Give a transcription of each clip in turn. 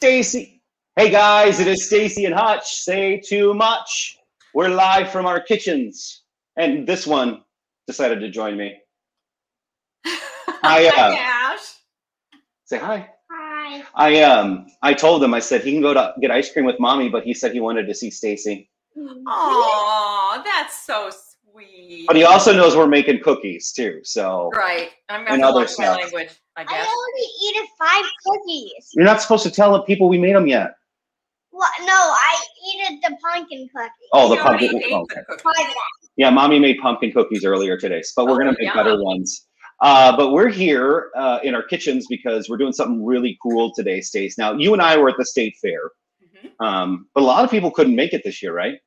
Staci. Hey guys, it is Staci and Hutch. Say too much. We're live from our kitchens, and this one decided to join me. I uh, Hi, Ash. say hi. Hi. I um I told him I said he can go to get ice cream with mommy, but he said he wanted to see Staci. Oh, that's so sweet. But he also knows we're making cookies too. So right. I'm And going to other watch my stuff. language, I I guess. already eaten five cookies. you're not supposed to tell the people we made them yet. What? No, I eaten the pumpkin cookie. Oh, the You pumpkin. ate oh, the okay. cookie. Five. Yeah, mommy made pumpkin cookies earlier today, but we're Oh, gonna make yum. better ones. Uh, but we're here uh, in our kitchens because we're doing something really cool today, Stace. Now, you and I were at the state fair, Mhm. um, but a lot of people couldn't make it this year, right?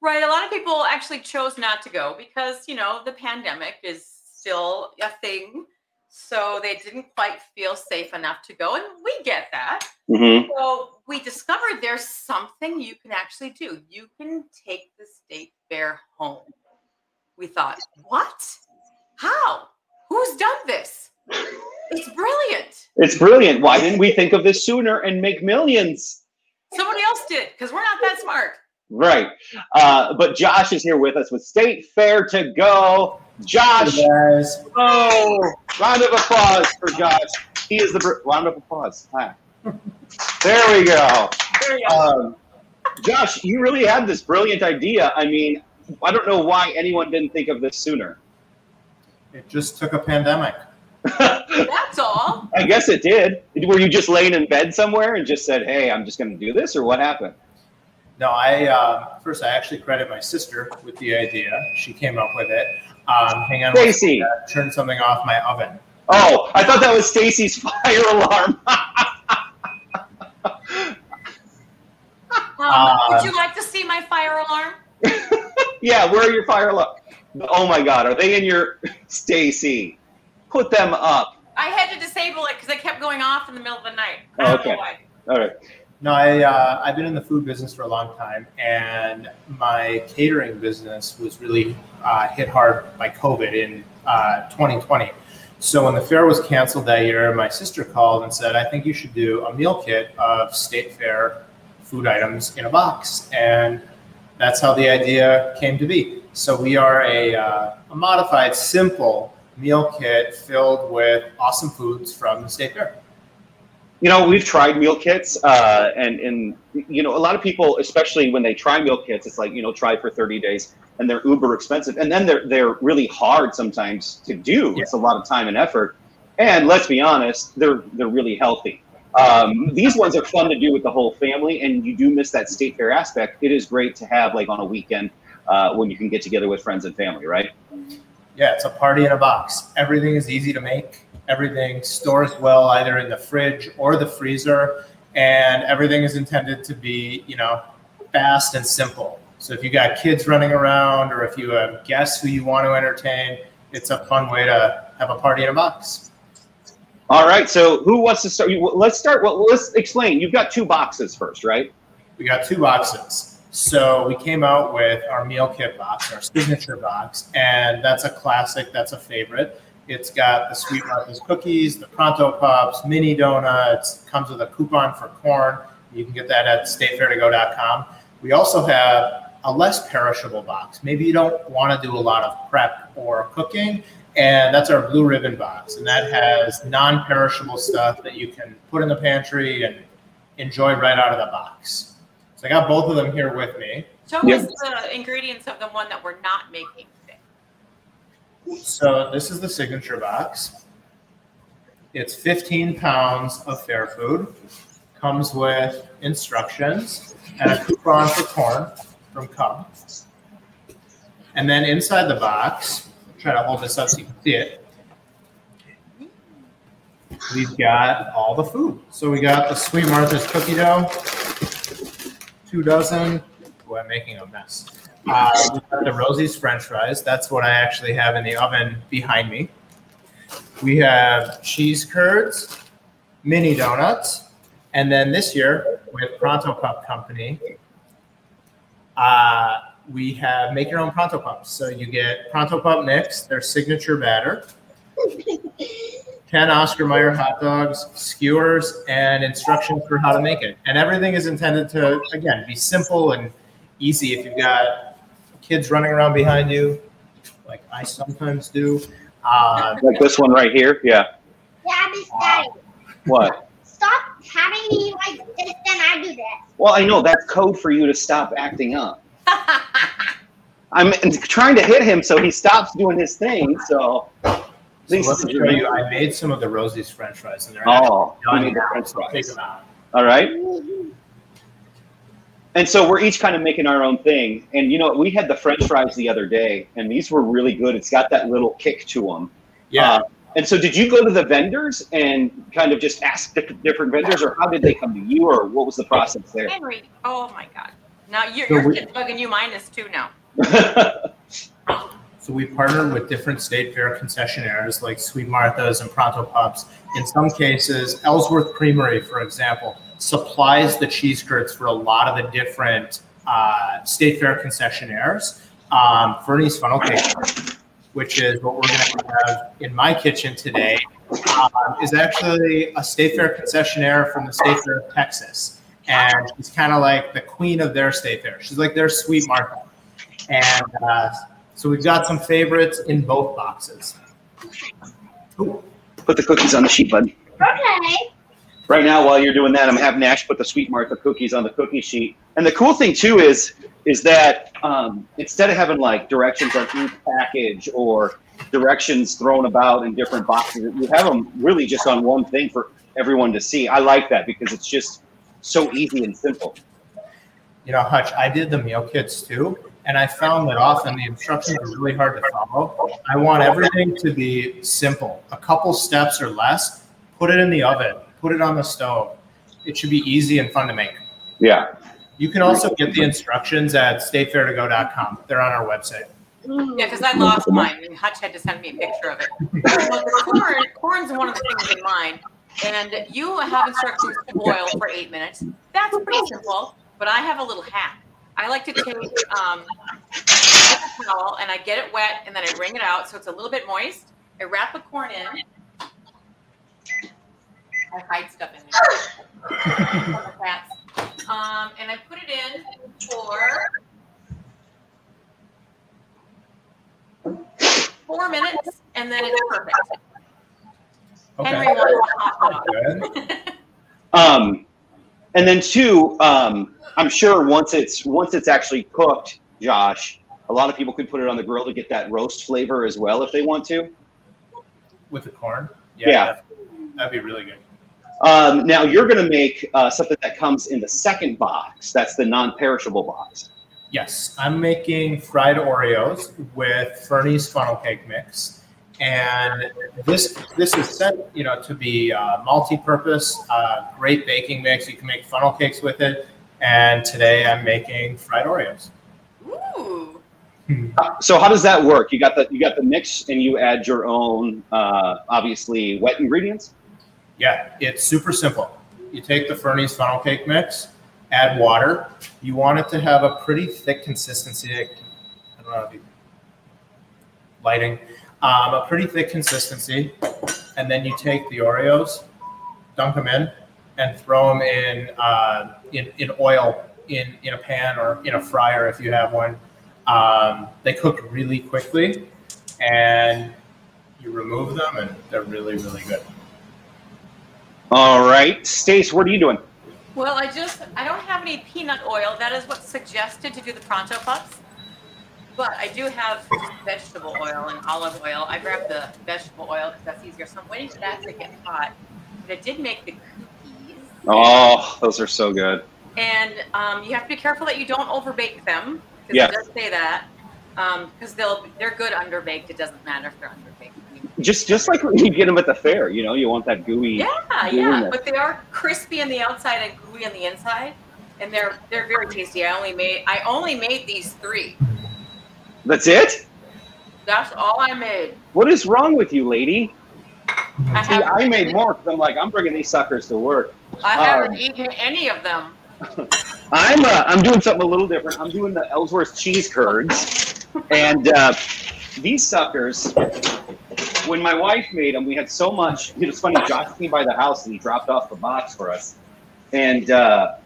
Right. A lot of people actually chose not to go because, you know, the pandemic is still a thing. So they didn't quite feel safe enough to go. And we get that. Mm-hmm. So we discovered there's something you can actually do. You can take the state fair home. We thought, what? How? Who's done this? It's brilliant. It's brilliant. Why didn't we think of this sooner and make millions? Somebody else did because we're not that smart. Right. Uh, but Josh is here with us with State Fair to go. Josh, Hey guys. oh, round of applause for Josh. He is the round of applause. Hi. There we go. There you go. Um, Josh, you really had this brilliant idea. I mean, I don't know why anyone didn't think of this sooner. It just took a pandemic. That's all. I guess it did. Were you just laying in bed somewhere and just said, "Hey, I'm just going to do this," or what happened? No, I uh, first I actually credit my sister with the idea. She came up with it. Um, hang on, one Staci. turn something off my oven. Oh, I thought that was Staci's fire alarm. Um, Uh, would you like to see my fire alarm? yeah, where are your fire alarm? Oh my God, are they in your Staci? Put them up. I had to disable it because it kept going off in the middle of the night. Oh, I don't okay. know why. All right. No, I uh, I've been in the food business for a long time, and my catering business was really uh, hit hard by COVID in uh, 2020. So when the fair was canceled that year, my sister called and said, "I think you should do a meal kit of state fair food items in a box," and that's how the idea came to be. So we are a, uh, a modified, simple meal kit filled with awesome foods from the state fair. You know, we've tried meal kits, uh, and and you know, a lot of people, especially when they try meal kits, it's like you know, try for thirty days, and they're uber expensive, and then they're they're really hard sometimes to do. It's a lot of time and effort, and let's be honest, they're they're really healthy. Um, these ones are fun to do with the whole family, and you do miss that state fair aspect. It is great to have like on a weekend uh, when you can get together with friends and family, right? Yeah, it's a party in a box. Everything is easy to make. Everything stores well either in the fridge or the freezer, and everything is intended to be, you know, fast and simple. So if you got kids running around or if you have guests who you want to entertain, it's a fun way to have a party in a box. All right. So who wants to start? Let's start. Well, let's explain. You've got two boxes first, right? We got two boxes. So we came out with our meal kit box, our signature box, and that's a classic, that's a favorite. It's got the Sweet Martha's cookies, the Pronto Pups, mini donuts, comes with a coupon for corn. You can get that at statefairtogo.com. We also have a less perishable box. Maybe you don't want to do a lot of prep or cooking, and that's our blue ribbon box. And that has non perishable stuff that you can put in the pantry and enjoy right out of the box. So I got both of them here with me. Show Yep. us the ingredients of the one that we're not making today. So this is the signature box. It's 15 pounds of fair food. Comes with instructions and a coupon for corn from Cub. And then inside the box, try to hold this up so you can see it. We've got all the food. So we got the Sweet Martha's cookie dough, two dozen. Boy, I'm making a mess. Uh, we got the Rosie's French fries. That's what I actually have in the oven behind me. We have cheese curds, mini donuts, and then this year with Pronto Pup Company, uh, we have make your own Pronto Pups. So you get Pronto Pup mix, their signature batter. 10 Oscar Mayer hot dogs, skewers, and instructions for how to make it. And everything is intended to, again, be simple and easy if you've got kids running around behind you, like I sometimes do. Uh, Like this one right here. Yeah. Daddy, Daddy, What? stop having me like this, then I do that. Well, I know that's code for you to stop acting up. I'm trying to hit him so he stops doing his thing. So. So let me show you, I made some of the Rosie's French fries, and they're Oh, actually you made the done. French So Take fries. them out. All right. And so we're each kind of making our own thing. And you know, we had the French fries the other day, and these were really good. It's got that little kick to them. Yeah. Uh, and so, did you go to the vendors and kind of just ask the different vendors, or how did they come to you, or what was the process there? Henry, oh my God. Now your, So your we- kid's bugging you, two now. So we partner with different state fair concessionaires like Sweet Martha's and Pronto Pups. In some cases, Ellsworth Creamery, for example, supplies the cheese curds for a lot of the different uh, state fair concessionaires. Um, Fernie's Funnel Cake, which is what we're going to have in my kitchen today, um, is actually a state fair concessionaire from the state fair of Texas. And she's kind of like the queen of their state fair. She's like their Sweet Martha. And uh, so we've got some favorites in both boxes. Ooh, Put the cookies on the sheet, bud. Okay. Right now, while you're doing that, I'm having Nash put the Sweet Martha cookies on the cookie sheet. And the cool thing too is, is that um, instead of having like directions on each package or directions thrown about in different boxes, you have them really just on one thing for everyone to see. I like that because it's just so easy and simple. you know, Hutch, I did the meal kits too, and I found that often the instructions are really hard to follow. I want everything to be simple, a couple steps or less. Put it in the oven, put it on the stove. It should be easy and fun to make. Yeah. You can also get the instructions at statefairtogo.com. They're on our website. Yeah, because I lost mine and Hutch had to send me a picture of it. Well, corn, corn's one of the things in mine. And you have instructions to boil for eight minutes. That's pretty simple, but I have a little hack. I like to take um, a towel and I get it wet and then I wring it out so it's a little bit moist. I wrap the corn in. I hide stuff in there. Cats. Um, and I put it in for four minutes and then it's perfect. Henry Okay. wants a hot dog. Good. Um, and then two, um, I'm sure once it's once it's actually cooked, Josh, a lot of people could put it on the grill to get that roast flavor as well if they want to. With the corn? Yeah. That'd, that'd be really good. Um, now you're going to make uh, something that comes in the second box. That's the non-perishable box. Yes, I'm making fried Oreos with Fernie's funnel cake mix, and this this is set, you know, to be uh, multi-purpose, uh, great baking mix. You can make funnel cakes with it, and today I'm making fried Oreos. Ooh. Uh, So how does that work? You got the you got the mix, and you add your own, uh, obviously wet ingredients. Yeah, it's super simple. You take the Fernie's funnel cake mix, add water. You want it to have a pretty thick consistency. I don't know if you lighting, um, a pretty thick consistency, and then you take the Oreos, dunk them in, and throw them in uh, in, in oil in in a pan or in a fryer if you have one. Um, they cook really quickly, and you remove them, and they're really really good. All right, Stace, what are you doing? Well, I just I don't have any peanut oil. That is what's suggested to do the pronto pups. But I do have vegetable oil and olive oil. I grabbed the vegetable oil because that's easier. So I'm waiting for that to get hot. But I did make the cookies. Oh, those are so good. And um, you have to be careful that you don't overbake them because Yeah. it does say that. Because they'll they're good underbaked. It doesn't matter if they're underbaked. Just just like when you get them at the fair, you know, you want that gooey. Yeah, yeah, but they are crispy on the outside and gooey on the inside, and they're they're very tasty. I only made I only made these three. That's it. That's all I made. What is wrong with you, lady? I See, I made more because I'm like, I'm bringing these suckers to work. I haven't um, eaten any of them. I'm uh, I'm doing something a little different. I'm doing the Ellsworth cheese curds, and uh, these suckers, when my wife made them, we had so much. It was funny. Josh came by the house and he dropped off the box for us, and uh,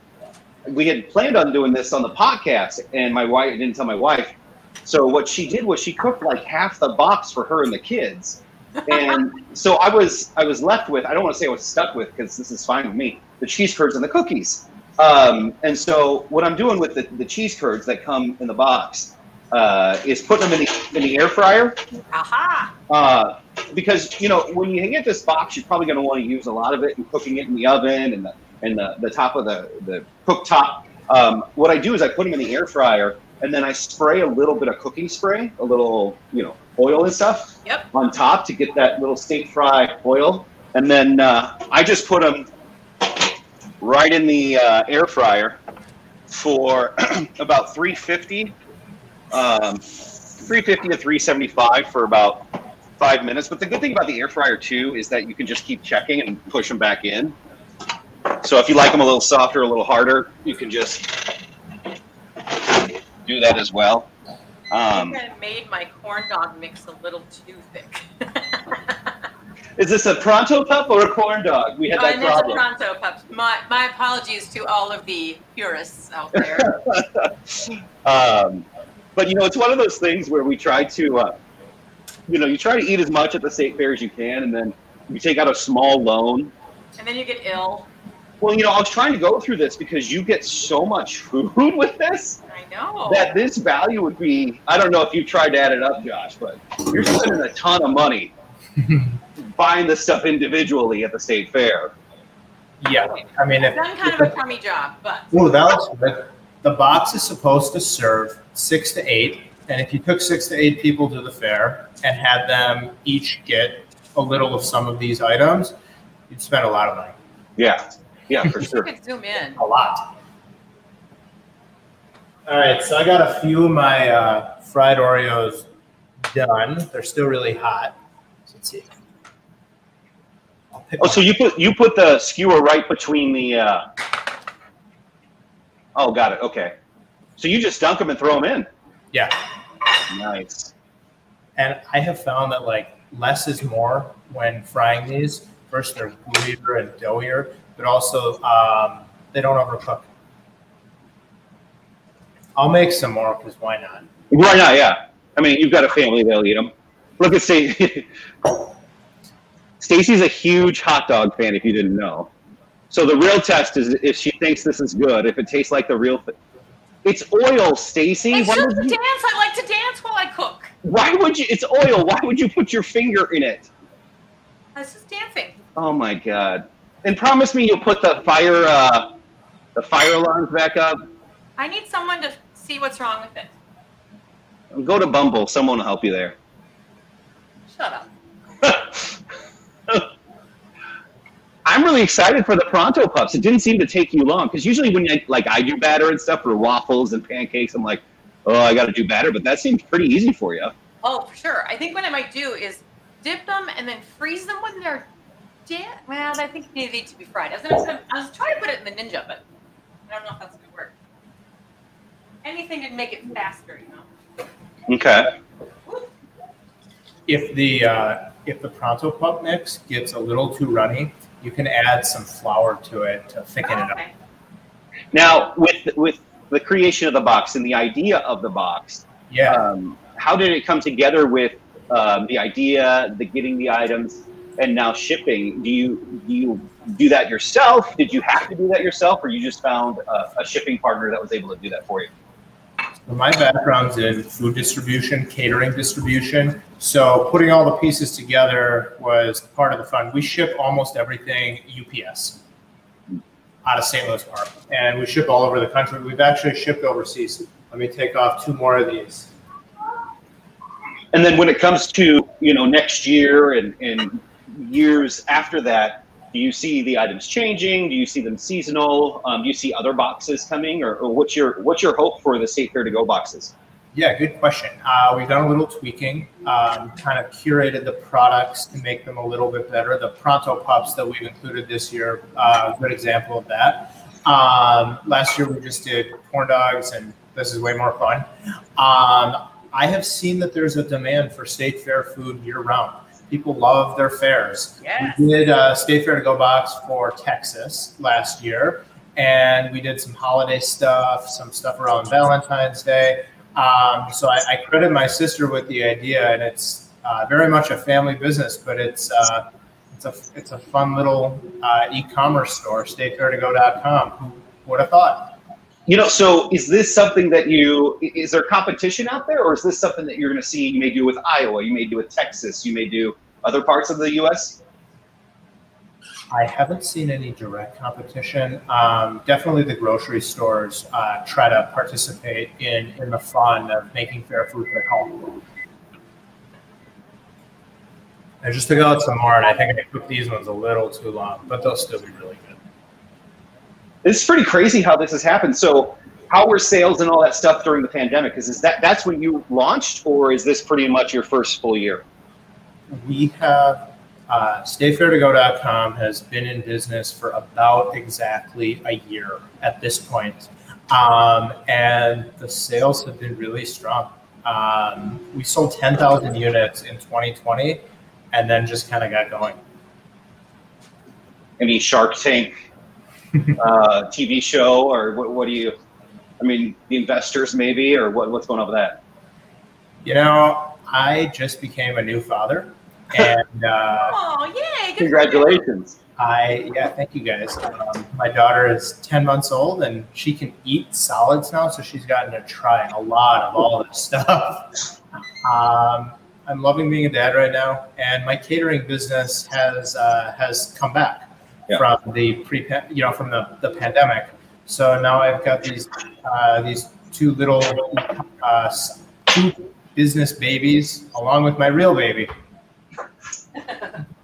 we had planned on doing this on the podcast. And my wife I didn't tell my wife, so what she did was she cooked like half the box for her and the kids. And so I was I was left with I don't want to say I was stuck with because this is fine with me the cheese curds and the cookies. Um, and so what I'm doing with the, the cheese curds that come in the box uh, is putting them in the in the air fryer. Aha. Uh, because you know when you get this box, you're probably going to want to use a lot of it and cooking it in the oven and the and the, the top of the the cooktop. Um, what I do is I put them in the air fryer and then I spray a little bit of cooking spray, a little you know oil and stuff Yep. on top to get that little steak fry oil, and then uh, I just put them right in the uh, air fryer for about 350, um, 350 to 375 for about five minutes. But the good thing about the air fryer too is that you can just keep checking and push them back in. So if you like them a little softer, a little harder, you can just do that as well. Um, I think I made my corn dog mix a little too thick. is this a pronto pup or a corn dog? We had Oh, that there's a pronto pup. My, my apologies to all of the purists out there. um, but you know, it's one of those things where we try to, uh, you know, you try to eat as much at the state fair as you can, and then you take out a small loan. and then you get ill. Well, you know, I was trying to go through this because you get so much food with this I know. that this value would be. I don't know if you've tried to add it up, Josh, but you're spending a ton of money buying this stuff individually at the state fair. Yeah, I mean, if, I've done kind of a crummy job, but Well, that's good. The box is supposed to serve six to eight, and if you took six to eight people to the fair and had them each get a little of some of these items, you'd spend a lot of money. Yeah, yeah, for you sure. could zoom in. A lot. All right, so I got a few of my uh, fried Oreos done. They're still really hot. Let's see. Oh, so you put you put the skewer right between the. Uh... Oh, got it. Okay. So you just dunk them and throw them in. yeah. Nice. And I have found that like less is more when frying these. First, they're gooier and doughier, but also um, they don't overcook. I'll make some more because why not? Why not? Yeah. I mean, you've got a family; they'll eat them. Look at Staci. Staci's a huge hot dog fan. If you didn't know, so the real test is if she thinks this is good. If it tastes like the real, th- it's oil, Staci. It's Why just would a you? dance. I like to dance while I cook. Why would you? It's oil. Why would you put your finger in it? It's just dancing. Oh my god! And promise me you'll put the fire, uh, the fire alarms back up. I need someone to see what's wrong with it. Go to Bumble. Someone will help you there. Shut up. I'm really excited for the pronto pups. It didn't seem to take you long because usually when I, like I do batter and stuff for waffles and pancakes, I'm like, oh, I got to do batter. But that seems pretty easy for you. Oh, for sure. I think what I might do is dip them and then freeze them when they're dan Well, I think they need to be fried. I was, gonna, I was trying to put it in the Ninja, but I don't know if that's going to work. Anything to make it faster, you know. Okay. If the uh, if the pronto pup mix gets a little too runny, you can add some flour to it to thicken it up. Okay. Now with with the creation of the box and the idea of the box, Yeah. um, how did it come together with um, the idea, the getting the items, and now shipping? Do you do you do that yourself? Did you have to do that yourself, or you just found a, a shipping partner that was able to do that for you? Well, my background's in food distribution, catering distribution. So putting all the pieces together was part of the fun. We ship almost everything UPS out of St. Louis Park, and we ship all over the country. We've actually shipped overseas. Let me take off two more of these. And then when it comes to you know next year and, and years after that, do you see the items changing? Do you see them seasonal? Um, do you see other boxes coming, or, or what's your what's your hope for the State Fair to Go boxes? Yeah, good question. Uh, we've done a little tweaking, um, kind of curated the products to make them a little bit better. The Pronto Pups that we've included this year, uh, good example of that. Um, last year we just did corn dogs, and this is way more fun. Um, I have seen that there's a demand for state fair food year round. People love their fairs. Yes. We did a State Fair to Go box for Texas last year, and we did some holiday stuff, some stuff around Valentine's Day. Um, so I, I credit my sister with the idea, and it's uh, very much a family business, but it's uh, it's a it's a fun little uh, e-commerce store, StateFairToGo.com. Who would have thought? You know, so is this something that you is there competition out there, or is this something that you're going to see? You may do with Iowa, you may do with Texas, you may do other parts of the U.S. I haven't seen any direct competition. Um, definitely, the grocery stores uh, try to participate in in the fun of making fair food at home. I just took out some more, and I think I cooked these ones a little too long, but they'll still be really. It's pretty crazy how this has happened. So, how were sales and all that stuff during the pandemic? Is, is that that's when you launched, or is this pretty much your first full year? We have uh, StateFairToGo.com has been in business for about exactly a year at this point. Um, and the sales have been really strong. Um, we sold 10,000 units in 2020 and then just kind of got going. Any Shark Tank uh, TV show, or what, what do you? I mean, the investors maybe, or what, what's going on with that? You know, I just became a new father. And uh, Oh, yay! good for you. Congratulations! I, yeah, thank you guys. Um, my daughter is 10 months old and she can eat solids now. So she's gotten to try a lot of all this stuff. Um, I'm loving being a dad right now. And my catering business has, uh, has come back Yeah. from the pre, you know, from the, the pandemic. So now I've got these, uh, these two little, uh, two business babies along with my real baby.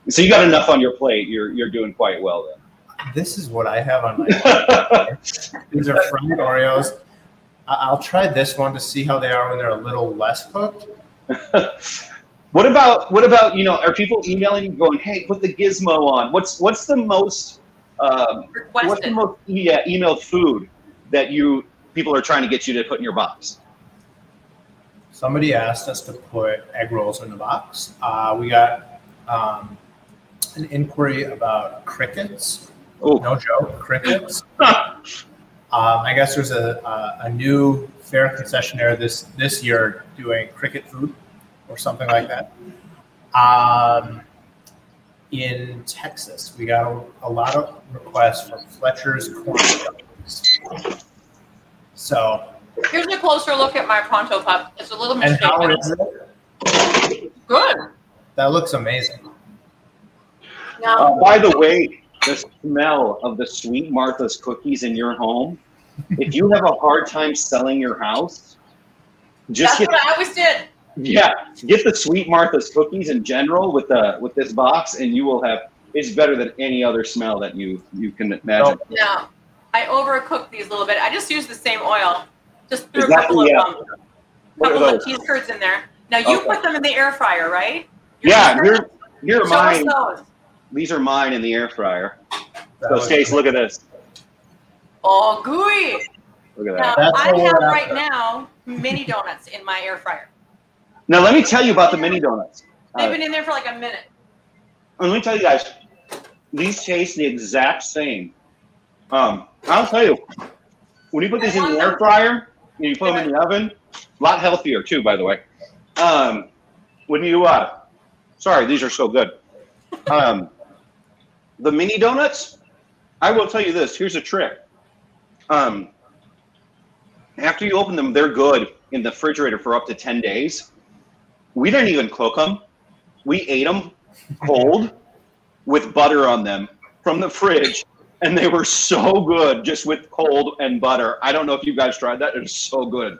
So you got enough on your plate. You're you're doing quite well then. This is what I have on my then. These are fried Oreos. I'll try this one to see how they are when they're a little less cooked. what about what about you know? Are people emailing you going, "Hey, put the gizmo on"? What's what's the most um, what's the most yeah emailed food that you people are trying to get you to put in your box? Somebody asked us to put egg rolls in the box. Uh, we got um, an inquiry about crickets. Oh, No joke, crickets. Um, I guess there's a, a, a new fair concessionaire this this year doing cricket food or something like that. Um, in Texas, we got a, a lot of requests for Fletcher's corn dogs. So, Here's a closer look at my pronto pup. It's a little and how mistake. is it? Good. That looks amazing. Now, Uh, by the way, the smell of the Sweet Martha's cookies in your home. If you have a hard time selling your house, just that's get what I always did. Yeah, get the Sweet Martha's cookies in general with the with this box, and you will have. It's better than any other smell that you you can imagine. Now, I overcooked these a little bit. I just used the same oil. Just threw a Exactly, couple of yeah. um, What couple of cheese curds in there. Now you Okay. put them in the air fryer, right? Your Yeah, cheese here curds? here are Show mine. those. These are mine in the air fryer. So was- Stace, look at this. Oh, gooey. Look at that. That's I have right now mini donuts in my air fryer. Now let me tell you about the mini donuts. They've been in there for like a minute. And let me tell you guys, these taste the exact same. Um, I'll tell you, when you put these in the air fryer and you put them in the oven, a lot healthier too, by the way. Um, when you, uh, sorry, these are so good. Um, the mini donuts, I will tell you this. Here's a trick. Um, after you open them, they're good in the refrigerator for up to 10 days. We didn't even cook them. We ate them cold with butter on them from the fridge, and they were so good just with cold and butter. I don't know if you guys tried that. It was so good.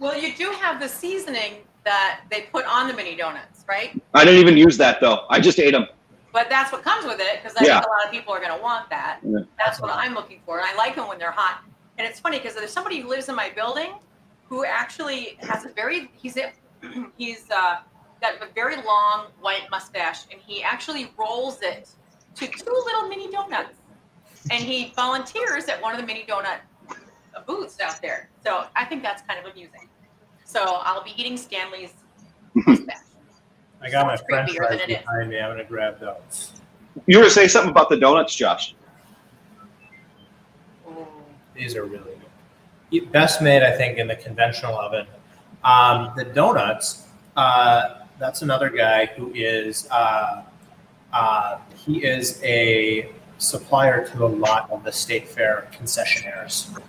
Well, you do have the seasoning that they put on the mini donuts, right? I didn't even use that though. I just ate them. But that's what comes with it because I Yeah. think a lot of people are going to want that. Yeah. That's what I'm looking for. And I like them when they're hot. And it's funny because there's somebody who lives in my building who actually has a very, he's, a, he's uh, got a very long white mustache and he actually rolls it to two little mini donuts. And he volunteers at one of the mini donut booths out there. So I think that's kind of amusing. So I'll be eating Stanley's mustache. I got my Sounds French fries than it is. behind me. I'm gonna grab those. You were to say something about the donuts, Josh. These are really good. Best made, I think, in the conventional oven. Um, the donuts, uh, that's another guy who is, uh, uh, he is a supplier to a lot of the state fair concessionaires.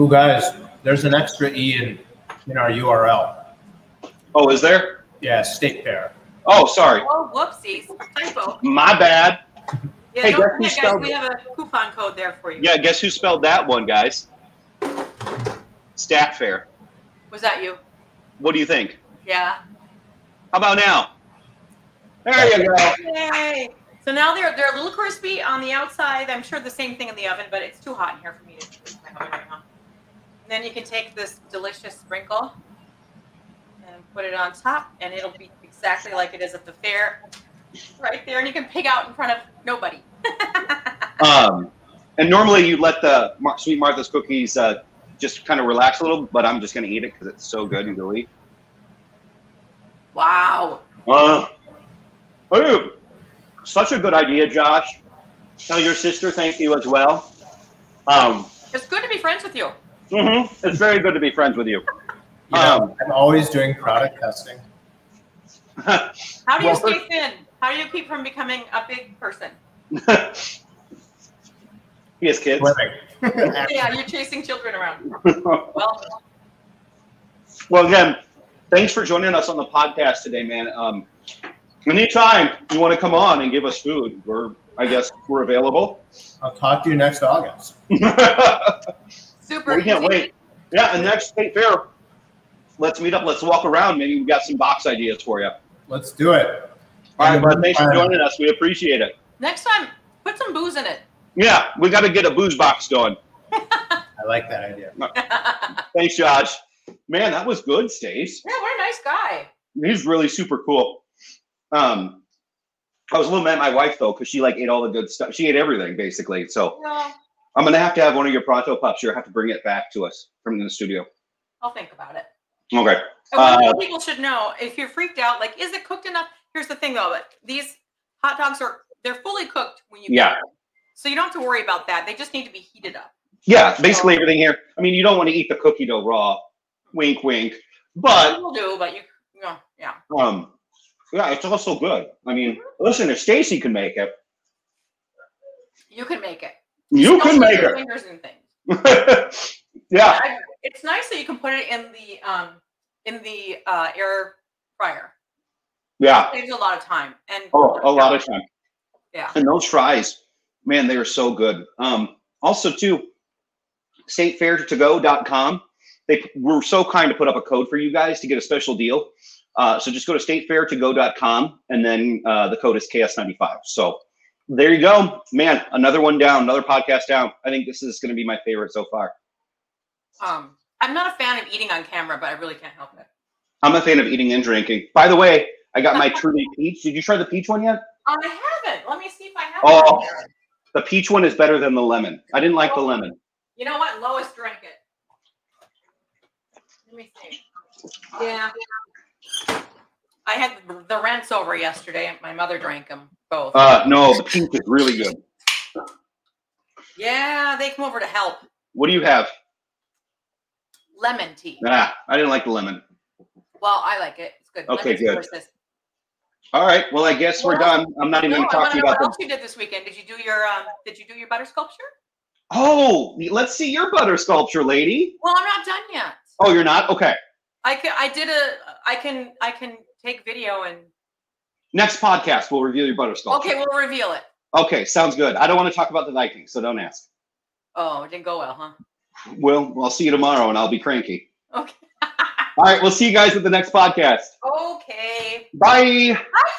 Ooh, guys, there's an extra E in, in our URL. Oh, is there? Yeah, state fair. Oh, sorry. Oh, whoopsies. Typo. My bad. Yeah, Hey, guess who guys, spelled we have a coupon code there for you. Yeah, guess who spelled that one, guys? Stat Fair. Was that you? What do you think? Yeah. How about now? There you go. Yay! So now they're they're a little crispy on the outside. I'm sure the same thing in the oven, but it's too hot in here for me to use my oven right now. And then you can take this delicious sprinkle and put it on top, and it'll be exactly like it is at the fair, right there. And you can pig out in front of nobody. Um, and normally you let the Mar- Sweet Martha's cookies uh, just kind of relax a little, but I'm just going to eat it because it's so good and gooey. wow. Uh, ooh, such a good idea, Josh. Tell your sister thank you as well. Um, It's good to be friends with you. mhm, It's very good to be friends with you. You know, Um, I'm always doing product testing. How do you Well, stay thin? How do you keep from becoming a big person? he has kids. Yeah, you're chasing children around. Well, Well, again, thanks for joining us on the podcast today, man. Um, anytime you want to come on and give us food, we're, I guess, we're available. I'll talk to you next August. super. we can't wait. Yeah, and next state fair, let's meet up. Let's walk around. Maybe we've got some box ideas for you. Let's do it. All right, bud. Thanks for Uh, joining us. We appreciate it. Next time, put some booze in it. Yeah, we got to get a booze box going. I like that idea. Thanks, Josh. Man, that was good, Stace. Yeah, what a nice guy. He's really super cool. Um, I was a little mad at my wife though, because she like ate all the good stuff. She ate everything basically. So Well, I'm gonna have to have one of your pronto pups here. Have to bring it back to us from the studio. I'll think about it. Okay. Uh, people should know, if you're freaked out, like, is it cooked enough? Here's the thing though, but these hot dogs are they're fully cooked when you Yeah. them. So you don't have to worry about that. They just need to be heated up. Yeah, basically everything here. I mean, you don't want to eat the cookie dough raw. Wink, wink. But People do, but you, you know, yeah. um, yeah, it's also good. I mean, listen, if Staci can make it, You can make it. you can make it. Fingers and things. yeah. I- It's nice that you can put it in the um in the uh, air fryer. Yeah. Saves a lot of time and Oh, a lot of time. yeah. And those fries, man, they are so good. Um, also, too, statefairtogo.com. They were so kind to put up a code for you guys to get a special deal. Uh, so just go to statefairtogo.com and then uh, the code is KS95. So there you go. Man, another one down, another podcast down. I think this is going to be my favorite so far. Um, I'm not a fan of eating on camera, but I really can't help it. I'm a fan of eating and drinking. By the way, I got my truly peach. Did you try the peach one yet? I haven't. Let me see if I have. Oh. it there. The peach one is better than the lemon. I didn't like the Oh. lemon. You know what? Lois drank it. Let me see. Yeah. I had the- the rents over yesterday, my mother drank them both. Uh, no, the peach is really good. yeah, they come over to help. What do you have? Lemon tea. Ah, I didn't like the lemon. Well, I like it. It's good. Okay, Lemon's good. versus- All right. Well, I guess we're Well, done. I'm not even No, going I to talk to to you know what about else you did this weekend. Did you do your um? Did you do your butter sculpture? Oh, let's see your butter sculpture, lady. Well, I'm not done yet. Oh, you're not. Okay. I can. I did a. I can. I can take video and. Next podcast, we'll reveal your butter sculpture. Okay, we'll reveal it. Okay. Sounds good. I don't want to talk about the Vikings, so don't ask. Oh, it didn't go well, huh? Well, I'll see you tomorrow, and I'll be cranky. Okay. All right. We'll see you guys at the next podcast. okay. Bye. Bye.